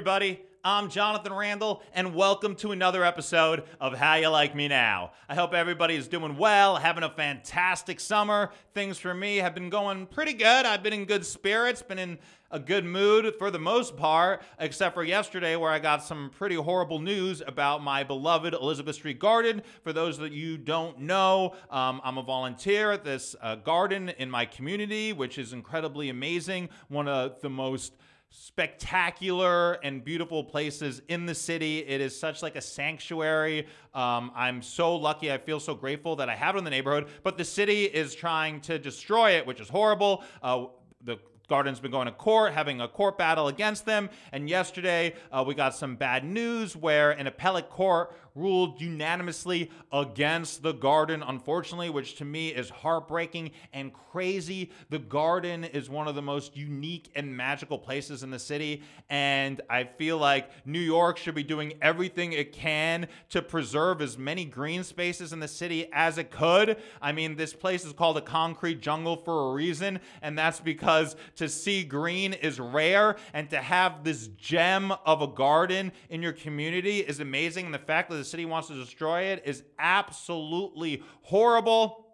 everybody. I'm Jonathan Randall, and welcome to another episode of How You Like Me Now. I hope everybody is doing well, having a fantastic summer. Things for me have been going pretty good. I've been in good spirits, been in a good mood for the most part, except for yesterday where I got some pretty horrible news about my beloved Elizabeth Street Garden. For those that you don't know, um, I'm a volunteer at this uh, garden in my community, which is incredibly amazing. One of the most spectacular and beautiful places in the city. It is such like a sanctuary. Um, I'm so lucky. I feel so grateful that I have it in the neighborhood. But the city is trying to destroy it, which is horrible. Uh, the Garden's been going to court, having a court battle against them. And yesterday, uh, we got some bad news where an appellate court ruled unanimously against the Garden, unfortunately, which to me is heartbreaking and crazy. The Garden is one of the most unique and magical places in the city, and I feel like New York should be doing everything it can to preserve as many green spaces in the city as it could. I mean, this place is called a concrete jungle for a reason, and that's because to see green is rare, and to have this gem of a garden in your community is amazing. And the fact that the city wants to destroy it is absolutely horrible.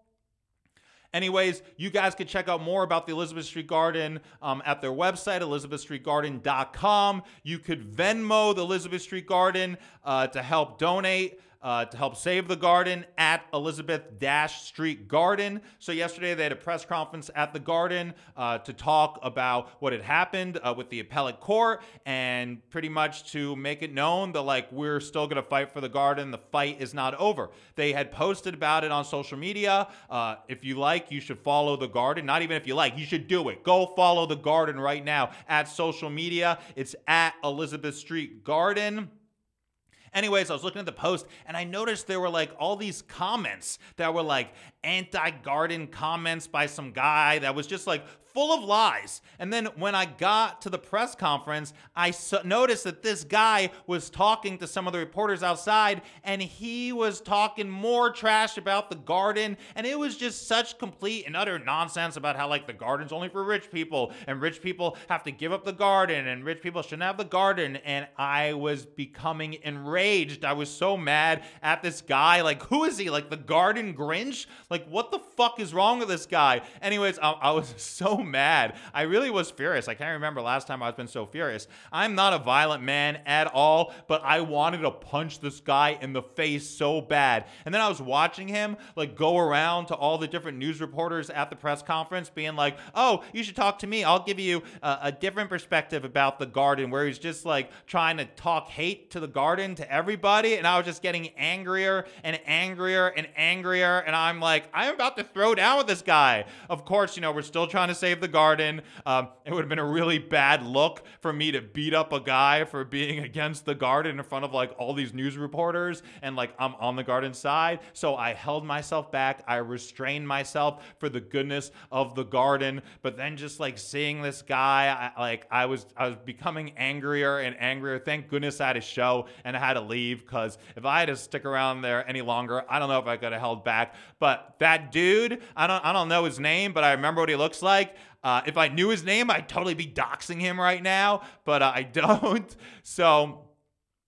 Anyways, you guys can check out more about the Elizabeth Street Garden um, at their website, elizabethstreetgarden.com. You could Venmo the Elizabeth Street Garden uh, to help donate uh, to help save the garden at Elizabeth Dash Street Garden. So, yesterday they had a press conference at the garden uh, to talk about what had happened uh, with the appellate court and pretty much to make it known that, like, we're still going to fight for the garden. The fight is not over. They had posted about it on social media. Uh, if you like, you should follow the garden. Not even if you like, you should do it. Go follow the garden right now at social media. It's at Elizabeth Street Garden. Anyways, I was looking at the post and I noticed there were like all these comments that were like anti garden comments by some guy that was just like full of lies. And then when I got to the press conference, I so- noticed that this guy was talking to some of the reporters outside and he was talking more trash about the garden. And it was just such complete and utter nonsense about how, like, the garden's only for rich people and rich people have to give up the garden and rich people shouldn't have the garden. And I was becoming enraged. I was so mad at this guy. Like, who is he? Like, the garden Grinch? Like, what the fuck is wrong with this guy? Anyways, I, I was so mad. I really was furious. I can't remember last time I've been so furious. I'm not a violent man at all, but I wanted to punch this guy in the face so bad. And then I was watching him like go around to all the different news reporters at the press conference, being like, "Oh, you should talk to me. I'll give you a, a different perspective about the garden." Where he's just like trying to talk hate to the garden to everybody, and I was just getting angrier and angrier and angrier, and I'm like, I'm about to throw down with this guy. Of course, you know we're still trying to save the garden. Um, it would have been a really bad look for me to beat up a guy for being against the garden in front of like all these news reporters and like I'm on the garden side. So I held myself back. I restrained myself for the goodness of the garden. But then just like seeing this guy, I, like I was I was becoming angrier and angrier. Thank goodness I had a show and I had to leave because if I had to stick around there any longer, I don't know if I could have held back. But that dude, I don't I don't know his name, but I remember what he looks like. Uh, if I knew his name, I'd totally be doxing him right now, but uh, I don't. So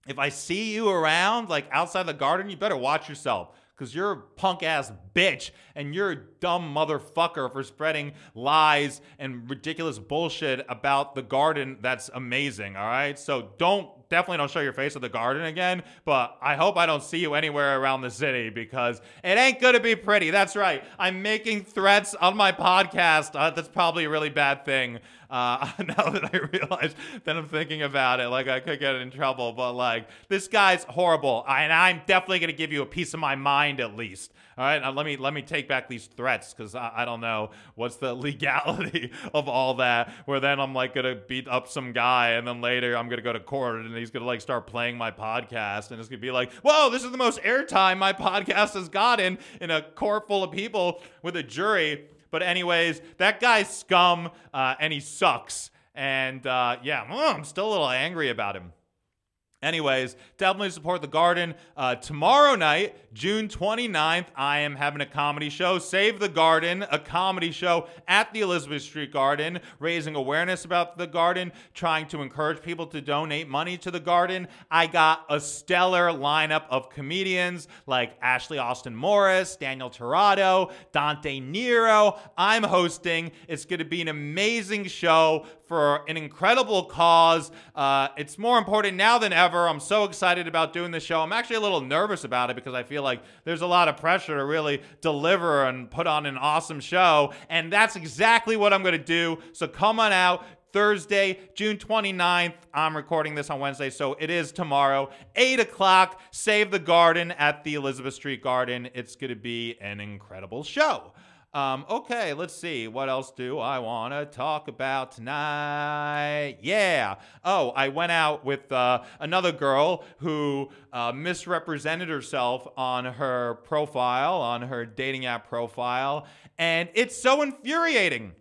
if I see you around, like outside the garden, you better watch yourself because you're a punk ass bitch and you're a dumb motherfucker for spreading lies and ridiculous bullshit about the garden that's amazing, all right? So don't definitely don't show your face at the garden again, but I hope I don't see you anywhere around the city because it ain't gonna be pretty. That's right. I'm making threats on my podcast. Uh, that's probably a really bad thing. Uh, now that I realize that I'm thinking about it, like I could get in trouble, but like this guy's horrible, and I'm definitely gonna give you a piece of my mind at least. All right, now let me let me take back these threats because I, I don't know what's the legality of all that. Where then I'm like gonna beat up some guy, and then later I'm gonna go to court, and he's gonna like start playing my podcast, and it's gonna be like, whoa, this is the most airtime my podcast has gotten in a court full of people with a jury. But anyways, that guy's scum, uh, and he sucks. And uh, yeah, I'm still a little angry about him. Anyways, definitely support the garden. Uh, tomorrow night, June 29th, I am having a comedy show, Save the Garden, a comedy show at the Elizabeth Street Garden, raising awareness about the garden, trying to encourage people to donate money to the garden. I got a stellar lineup of comedians like Ashley Austin Morris, Daniel Torado, Dante Nero. I'm hosting. It's going to be an amazing show for an incredible cause. Uh, it's more important now than ever. I'm so excited about doing the show. I'm actually a little nervous about it because I feel like there's a lot of pressure to really deliver and put on an awesome show. And that's exactly what I'm going to do. So come on out. Thursday, June 29th. I'm recording this on Wednesday, so it is tomorrow, 8 o'clock. Save the Garden at the Elizabeth Street Garden. It's going to be an incredible show. Um, okay, let's see. What else do I want to talk about tonight? Yeah. Oh, I went out with uh, another girl who uh, misrepresented herself on her profile, on her dating app profile, and it's so infuriating.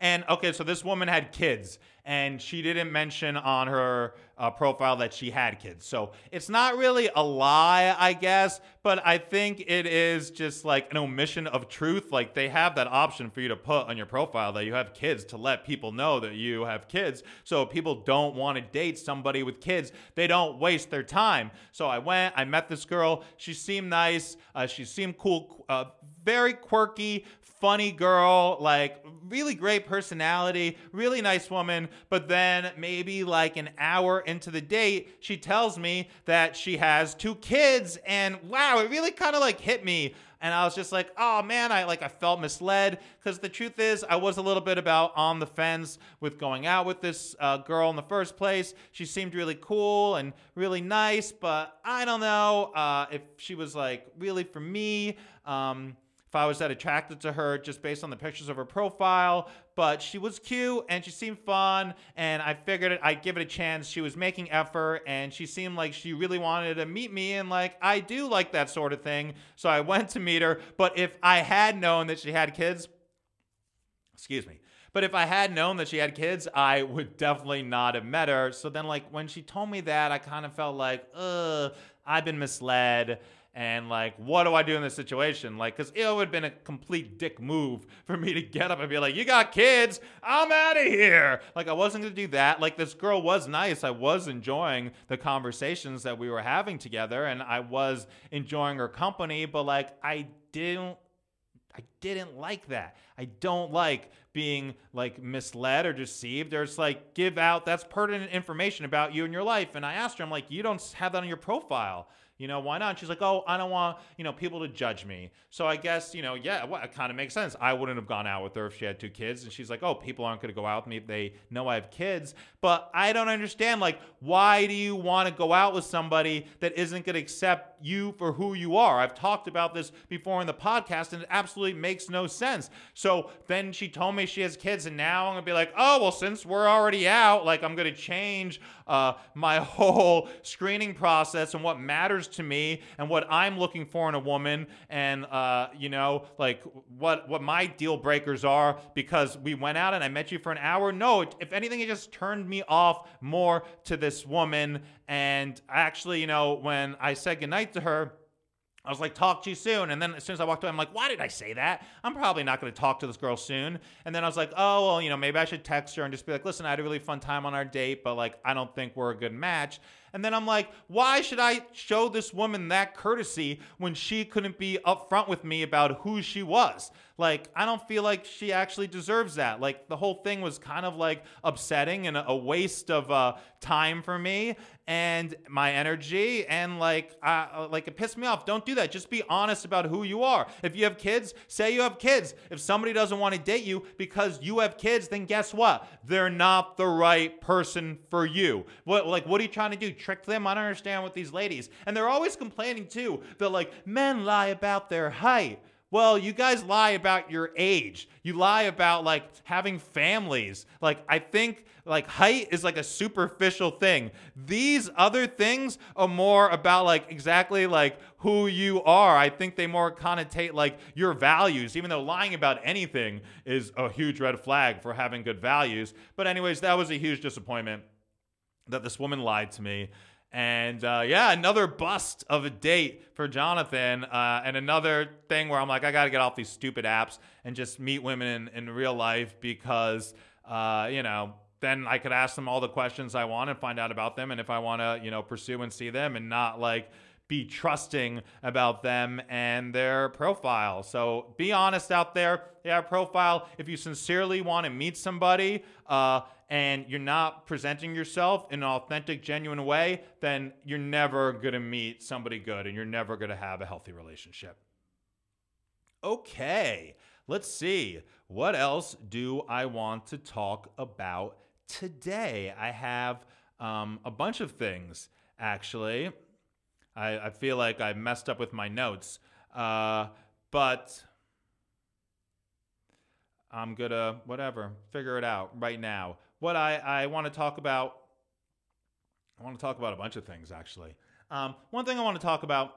And okay, so this woman had kids, and she didn't mention on her uh, profile that she had kids. So it's not really a lie, I guess, but I think it is just like an omission of truth. Like they have that option for you to put on your profile that you have kids to let people know that you have kids. So people don't want to date somebody with kids, they don't waste their time. So I went, I met this girl. She seemed nice, uh, she seemed cool, uh, very quirky, funny girl, like really great personality, really nice woman. But then maybe like an hour into the date, she tells me that she has two kids. And wow, it really kind of like hit me. And I was just like, oh man, I like I felt misled because the truth is I was a little bit about on the fence with going out with this uh, girl in the first place. She seemed really cool and really nice, but I don't know uh, if she was like really for me. Um, if I was that attracted to her just based on the pictures of her profile. But she was cute and she seemed fun, and I figured I'd give it a chance. She was making effort, and she seemed like she really wanted to meet me, and like I do like that sort of thing. So I went to meet her. But if I had known that she had kids, excuse me. But if I had known that she had kids, I would definitely not have met her. So then, like, when she told me that, I kind of felt like, ugh, I've been misled and like what do i do in this situation like because it would have been a complete dick move for me to get up and be like you got kids i'm out of here like i wasn't to do that like this girl was nice i was enjoying the conversations that we were having together and i was enjoying her company but like i didn't I didn't like that. I don't like being like misled or deceived. There's like give out that's pertinent information about you and your life. And I asked her, I'm like, you don't have that on your profile. You know, why not? She's like, oh, I don't want, you know, people to judge me. So I guess, you know, yeah, well, it kind of makes sense. I wouldn't have gone out with her if she had two kids. And she's like, oh, people aren't going to go out with me if they know I have kids. But I don't understand, like, why do you want to go out with somebody that isn't going to accept you for who you are? I've talked about this before in the podcast, and it absolutely makes no sense. So then she told me she has kids, and now I'm going to be like, oh, well, since we're already out, like, I'm going to change uh, my whole screening process and what matters to me and what I'm looking for in a woman and uh, you know like what what my deal breakers are because we went out and I met you for an hour. No, if anything, it just turned me off more to this woman. And actually, you know, when I said goodnight to her. I was like, talk to you soon. And then as soon as I walked away, I'm like, why did I say that? I'm probably not going to talk to this girl soon. And then I was like, oh, well, you know, maybe I should text her and just be like, listen, I had a really fun time on our date, but like, I don't think we're a good match. And then I'm like, why should I show this woman that courtesy when she couldn't be upfront with me about who she was? Like, I don't feel like she actually deserves that. Like, the whole thing was kind of like upsetting and a waste of uh, time for me and my energy. And like, uh, like it pissed me off. Don't do that. Just be honest about who you are. If you have kids, say you have kids. If somebody doesn't want to date you because you have kids, then guess what? They're not the right person for you. What, like, what are you trying to do? trick them. I don't understand what these ladies. And they're always complaining too that like men lie about their height. Well, you guys lie about your age. You lie about like having families. Like I think like height is like a superficial thing. These other things are more about like exactly like who you are. I think they more connotate like your values, even though lying about anything is a huge red flag for having good values. But anyways, that was a huge disappointment. that this woman lied to me. And uh, yeah, another bust of a date for Jonathan, uh, and another thing where I'm like, I got to get off these stupid apps and just meet women in, in real life because, uh, you know, then I could ask them all the questions I want and find out about them, and if I want to, you know, pursue and see them, and not like be trusting about them and their profile. So be honest out there. Yeah, profile. If you sincerely want to meet somebody uh, and you're not presenting yourself in an authentic, genuine way, then you're never going to meet somebody good and you're never going to have a healthy relationship. Okay, let's see. What else do I want to talk about today? I have um, a bunch of things actually. I, I feel like I messed up with my notes. Uh, but I'm gonna, whatever, figure it out right now. What I, I want to talk about, I want to talk about a bunch of things actually. Um, one thing I want to talk about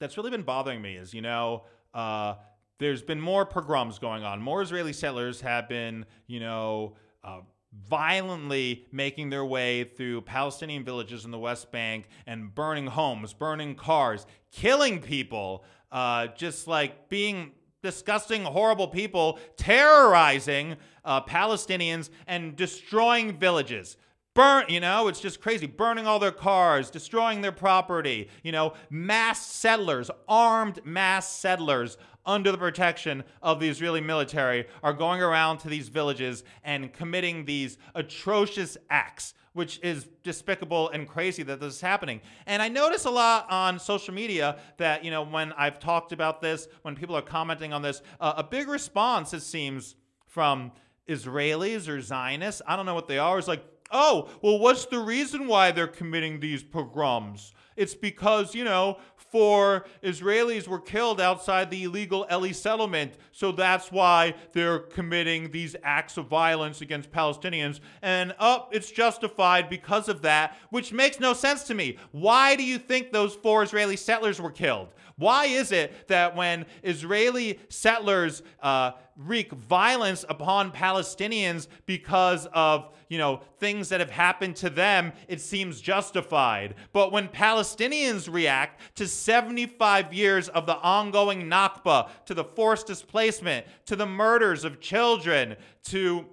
that's really been bothering me is, you know, uh, there's been more pogroms going on. More Israeli settlers have been, you know, uh, violently making their way through Palestinian villages in the West Bank and burning homes, burning cars, killing people, uh, just like being disgusting, horrible people, terrorizing uh, Palestinians and destroying villages. Burn, you know, it's just crazy. Burning all their cars, destroying their property, you know, mass settlers, armed mass settlers under the protection of the Israeli military are going around to these villages and committing these atrocious acts which is despicable and crazy that this is happening. And I notice a lot on social media that, you know, when I've talked about this, when people are commenting on this, uh, a big response, it seems, from Israelis or Zionists, I don't know what they are, is like, oh, well, what's the reason why they're committing these pogroms? It's because, you know, four Israelis were killed outside the illegal Eli settlement. So that's why they're committing these acts of violence against Palestinians. And oh, it's justified because of that, which makes no sense to me. Why do you think those four Israeli settlers were killed? Why is it that when Israeli settlers uh, wreak violence upon Palestinians because of, you know, things that have happened to them, it seems justified. But when Palestinians react to 75 years of the ongoing Nakba, to the forced displacement, to the murders of children, to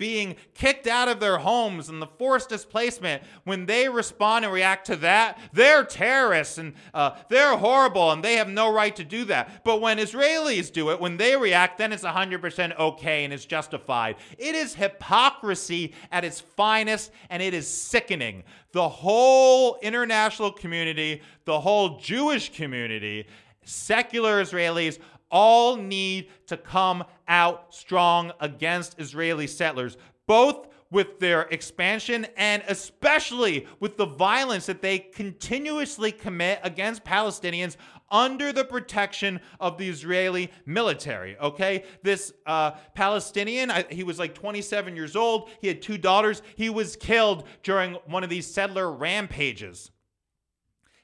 being kicked out of their homes and the forced displacement, when they respond and react to that, they're terrorists and uh, they're horrible and they have no right to do that. But when Israelis do it, when they react, then it's 100% okay and it's justified. It is hypocrisy at its finest and it is sickening. The whole international community, the whole Jewish community, secular Israelis all need to come out strong against Israeli settlers, both with their expansion and especially with the violence that they continuously commit against Palestinians under the protection of the Israeli military. Okay, this uh, Palestinian, I, he was like 27 years old. He had two daughters. He was killed during one of these settler rampages.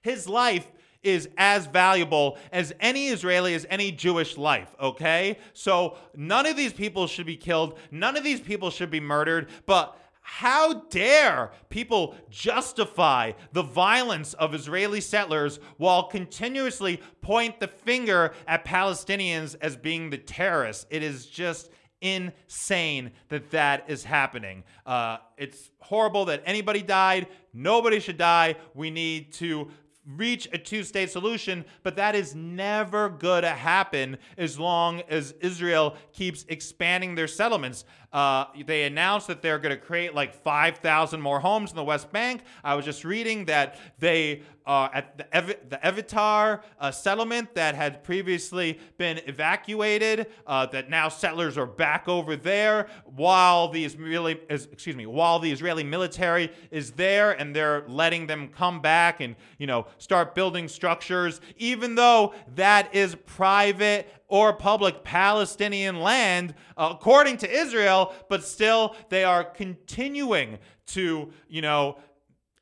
His life is as valuable as any Israeli, as any Jewish life, okay? So none of these people should be killed. None of these people should be murdered. But how dare people justify the violence of Israeli settlers while continuously point the finger at Palestinians as being the terrorists? It is just insane that that is happening. Uh, it's horrible that anybody died. Nobody should die. We need to reach a two state solution, but that is never going to happen as long as Israel keeps expanding their settlements. Uh, they announced that they're going to create like 5,000 more homes in the West Bank. I was just reading that they uh, at the, Ev- the Evyatar uh, settlement that had previously been evacuated, uh, that now settlers are back over there while the Israeli, excuse me, while the Israeli military is there and they're letting them come back and you know start building structures, even though that is private or public Palestinian land, according to Israel, but still they are continuing to, you know,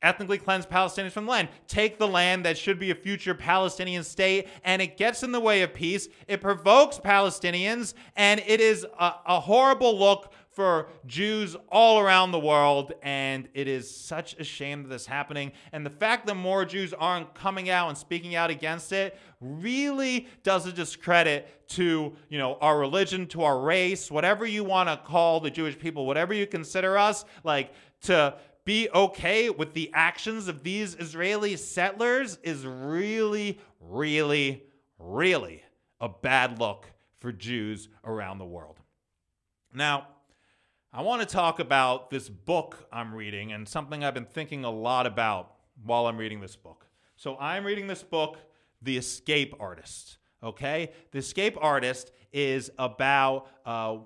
ethnically cleanse Palestinians from the land. Take the land that should be a future Palestinian state, and it gets in the way of peace. It provokes Palestinians, and it is a, a horrible look for Jews all around the world, and it is such a shame that this is happening. And the fact that more Jews aren't coming out and speaking out against it really does a discredit to you know our religion, to our race, whatever you want to call the Jewish people, whatever you consider us, like to be okay with the actions of these Israeli settlers is really, really, really a bad look for Jews around the world. Now, I want to talk about this book I'm reading and something I've been thinking a lot about while I'm reading this book. So, I'm reading this book, The Escape Artist. Okay? The Escape Artist is about uh,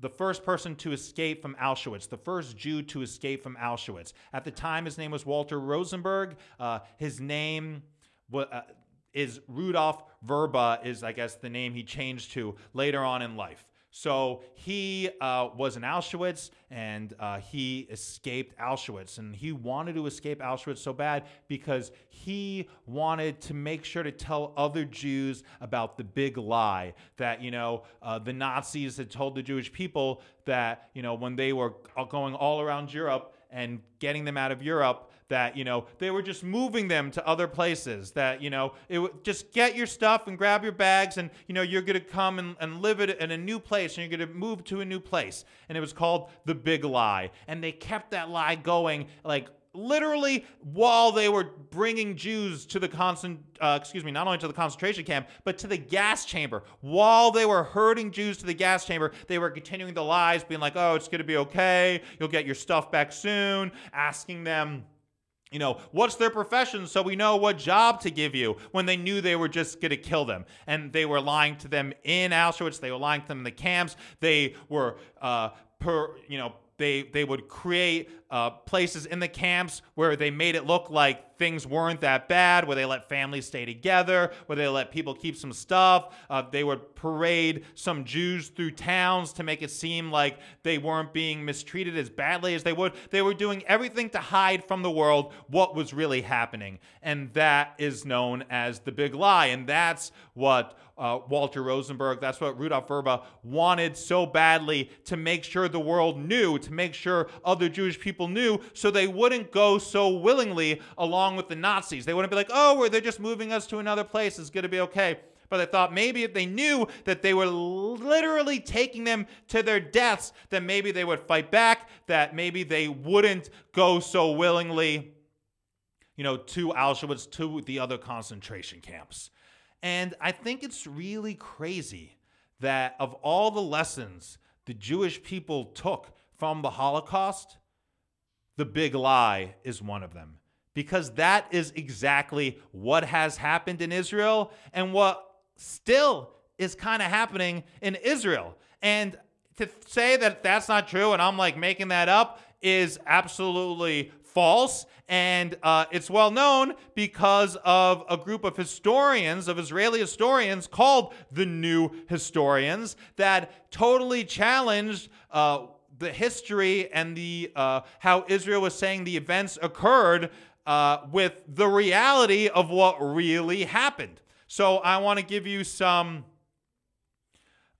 the first person to escape from Auschwitz, the first Jew to escape from Auschwitz. At the time, his name was Walter Rosenberg. Uh, his name uh, is Rudolf Vrba, is I guess the name he changed to later on in life. So he uh, was in Auschwitz and uh, he escaped Auschwitz. And he wanted to escape Auschwitz so bad because he wanted to make sure to tell other Jews about the big lie that, you know, uh, the Nazis had told the Jewish people that, you know, when they were going all around Europe and getting them out of Europe, that you know they were just moving them to other places that you know it would just get your stuff and grab your bags and you know you're going to come and, and live it in a new place and you're going to move to a new place and it was called the big lie and they kept that lie going like literally while they were bringing Jews to the constant, uh, excuse me, not only to the concentration camp, but to the gas chamber. While they were herding Jews to the gas chamber, they were continuing the lies, being like, "Oh, it's going to be okay. You'll get your stuff back soon." Asking them you know, what's their profession so we know what job to give you when they knew they were just going to kill them. And they were lying to them in Auschwitz, they were lying to them in the camps, they were, uh, per, you know, they, they would create uh, places in the camps where they made it look like things weren't that bad, where they let families stay together, where they let people keep some stuff. Uh, they would parade some Jews through towns to make it seem like they weren't being mistreated as badly as they would. They were doing everything to hide from the world what was really happening. And that is known as the big lie. And that's what uh, Walter Rosenberg, that's what Rudolf Vrba wanted so badly to make sure the world knew, to make sure other Jewish people knew, so they wouldn't go so willingly along with the Nazis. They wouldn't be like, oh, they're just moving us to another place. It's going to be okay. But they thought maybe if they knew that they were literally taking them to their deaths, then maybe they would fight back, that maybe they wouldn't go so willingly, you know, to Auschwitz, to the other concentration camps. And I think it's really crazy that of all the lessons the Jewish people took from the Holocaust, the big lie is one of them. Because that is exactly what has happened in Israel and what still is kind of happening in Israel. And to say that that's not true and I'm like making that up is absolutely false. And uh, it's well known because of a group of historians, of Israeli historians called the New Historians, that totally challenged. Uh, the history and the uh, how Israel was saying the events occurred uh, with the reality of what really happened. So I want to give you some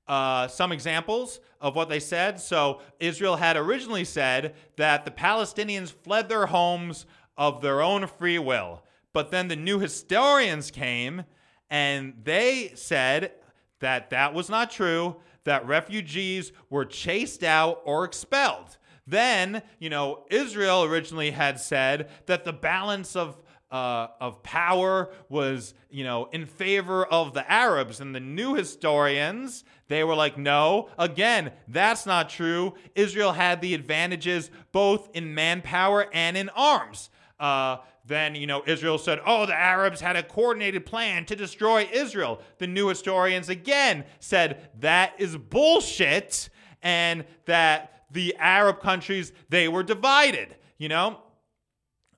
uh, some examples of what they said. So Israel had originally said that the Palestinians fled their homes of their own free will. But then the new historians came and they said that that was not true, that refugees were chased out or expelled. Then, you know, Israel originally had said that the balance of uh, of power was, you know, in favor of the Arabs. And the new historians, they were like, no, again, that's not true. Israel had the advantages both in manpower and in arms. Uh, then, you know, Israel said, oh, the Arabs had a coordinated plan to destroy Israel. The new historians again said that is bullshit and that the Arab countries, they were divided, you know?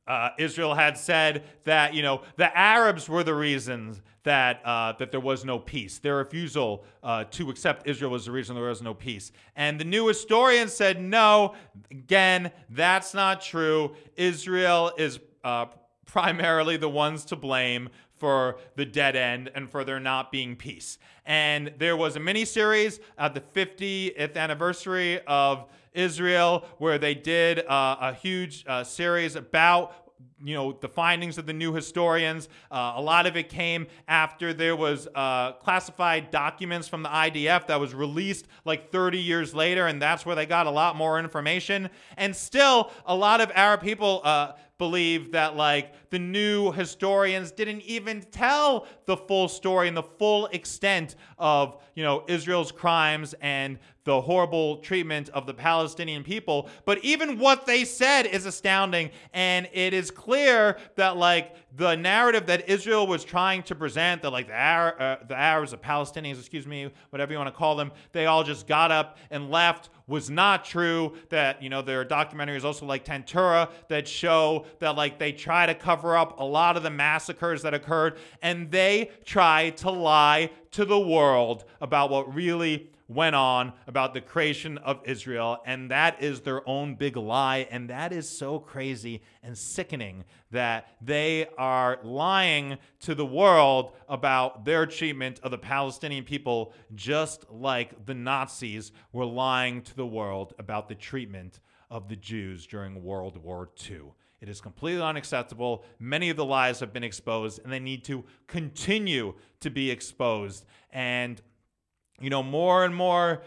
Uh, Israel had said that you know the Arabs were the reasons that uh, that there was no peace. Their refusal uh, to accept Israel was the reason there was no peace. And the new historian said, no, again, that's not true. Israel is uh, primarily the ones to blame for the dead end and for there not being peace. And there was a mini series at the 50th anniversary of Israel where they did uh, a huge uh, series about you know the findings of the new historians uh, a lot of it came after there was uh, classified documents from the idf that was released like 30 years later and that's where they got a lot more information and still a lot of arab people uh, believe that like the new historians didn't even tell the full story and the full extent of you know Israel's crimes and the horrible treatment of the Palestinian people. But even what they said is astounding, and it is clear that like the narrative that Israel was trying to present, that like the, Arab, uh, the Arabs, the Palestinians, excuse me, whatever you want to call them, they all just got up and left was not true. That, you know, there are documentaries also like Tantura that show that like they try to cover up a lot of the massacres that occurred and they try to lie to the world about what really went on about the creation of Israel, and that is their own big lie. And that is so crazy and sickening that they are lying to the world about their treatment of the Palestinian people, just like the Nazis were lying to the world about the treatment of the Jews during World War II. It is completely unacceptable. Many of the lies have been exposed, and they need to continue to be exposed. And you know, more and more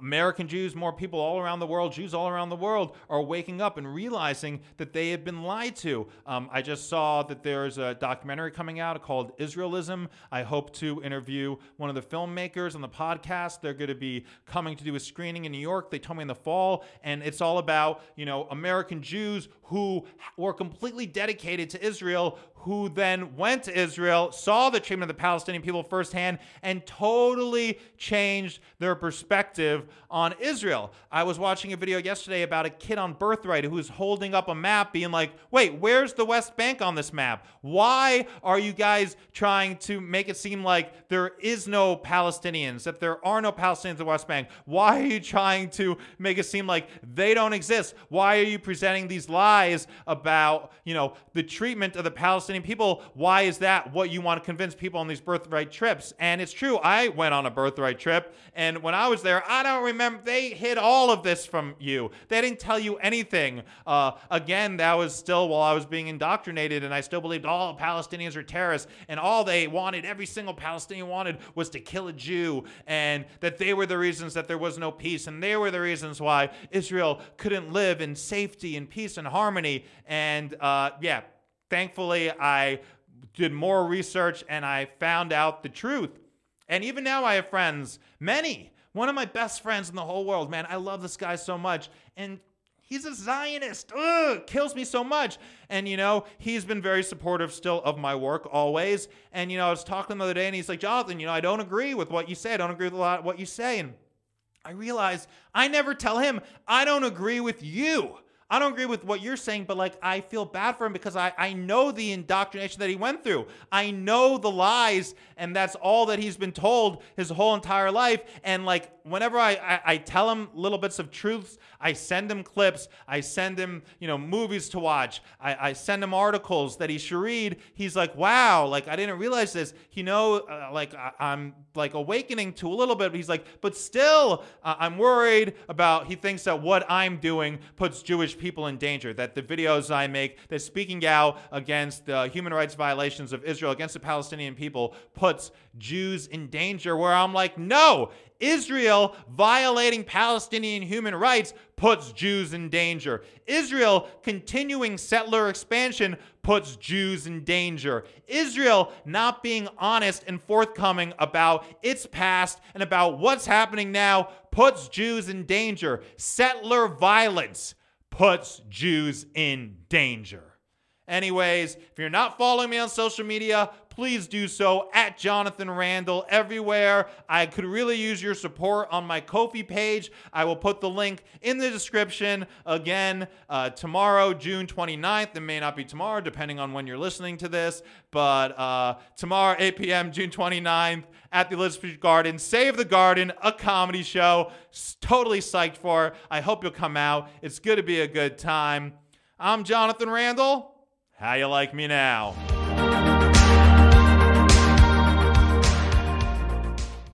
American Jews, more people all around the world, Jews all around the world, are waking up and realizing that they have been lied to. Um, I just saw that there's a documentary coming out called Israelism. I hope to interview one of the filmmakers on the podcast. They're going to be coming to do a screening in New York. They told me in the fall, and it's all about you know American Jews who were completely dedicated to Israel, who then went to Israel, saw the treatment of the Palestinian people firsthand, and totally changed their perspective on Israel. I was watching a video yesterday about a kid on Birthright who's holding up a map, being like, wait, where's the West Bank on this map? Why are you guys trying to make it seem like there is no Palestinians, that there are no Palestinians in the West Bank? Why are you trying to make it seem like they don't exist? Why are you presenting these lies about, you know, the treatment of the Palestinian people. Why is that what you want to convince people on these birthright trips? And it's true. I went on a birthright trip, and when I was there, I don't remember. They hid all of this from you. They didn't tell you anything. Uh, again, that was still while I was being indoctrinated, and I still believed all Palestinians are terrorists, and all they wanted, every single Palestinian wanted, was to kill a Jew, and that they were the reasons that there was no peace, and they were the reasons why Israel couldn't live in safety and peace and harmony. And uh, yeah, Thankfully, I did more research and I found out the truth. And even now, I have friends, many, one of my best friends in the whole world. Man, I love this guy so much. And he's a Zionist. Ugh, kills me so much. And, you know, he's been very supportive still of my work always. And, you know, I was talking the other day and he's like, Jonathan, you know, I don't agree with what you say. I don't agree with a lot of what you say. And I realized I never tell him, I don't agree with you. I don't agree with what you're saying, but like I feel bad for him because I, I know the indoctrination that he went through. I know the lies, and that's all that he's been told his whole entire life. And like whenever I, I, I tell him little bits of truths, I send him clips, I send him, you know, movies to watch, I, I send him articles that he should read. He's like, wow, like I didn't realize this. You know, uh, like I, am like awakening to a little bit. He's like, but still, uh, I'm worried about. He thinks that what I'm doing puts Jewish people in danger, that the videos I make, that speaking out against the human rights violations of Israel, against the Palestinian people, puts Jews in danger, where I'm like, no, Israel violating Palestinian human rights puts Jews in danger. Israel continuing settler expansion puts Jews in danger. Israel not being honest and forthcoming about its past and about what's happening now puts Jews in danger. Settler violence puts Jews in danger. Anyways, if you're not following me on social media, please do so at Jonathan Randall everywhere. I could really use your support on my Ko-fi page. I will put the link in the description. Again, uh, tomorrow, June 29th. It may not be tomorrow, depending on when you're listening to this, but uh, tomorrow, 8 p.m., June 29th, at the Elizabeth Garden. Save the Garden, a comedy show. Totally psyched for it. I hope you'll come out. It's going to be a good time. I'm Jonathan Randall. How you like me now?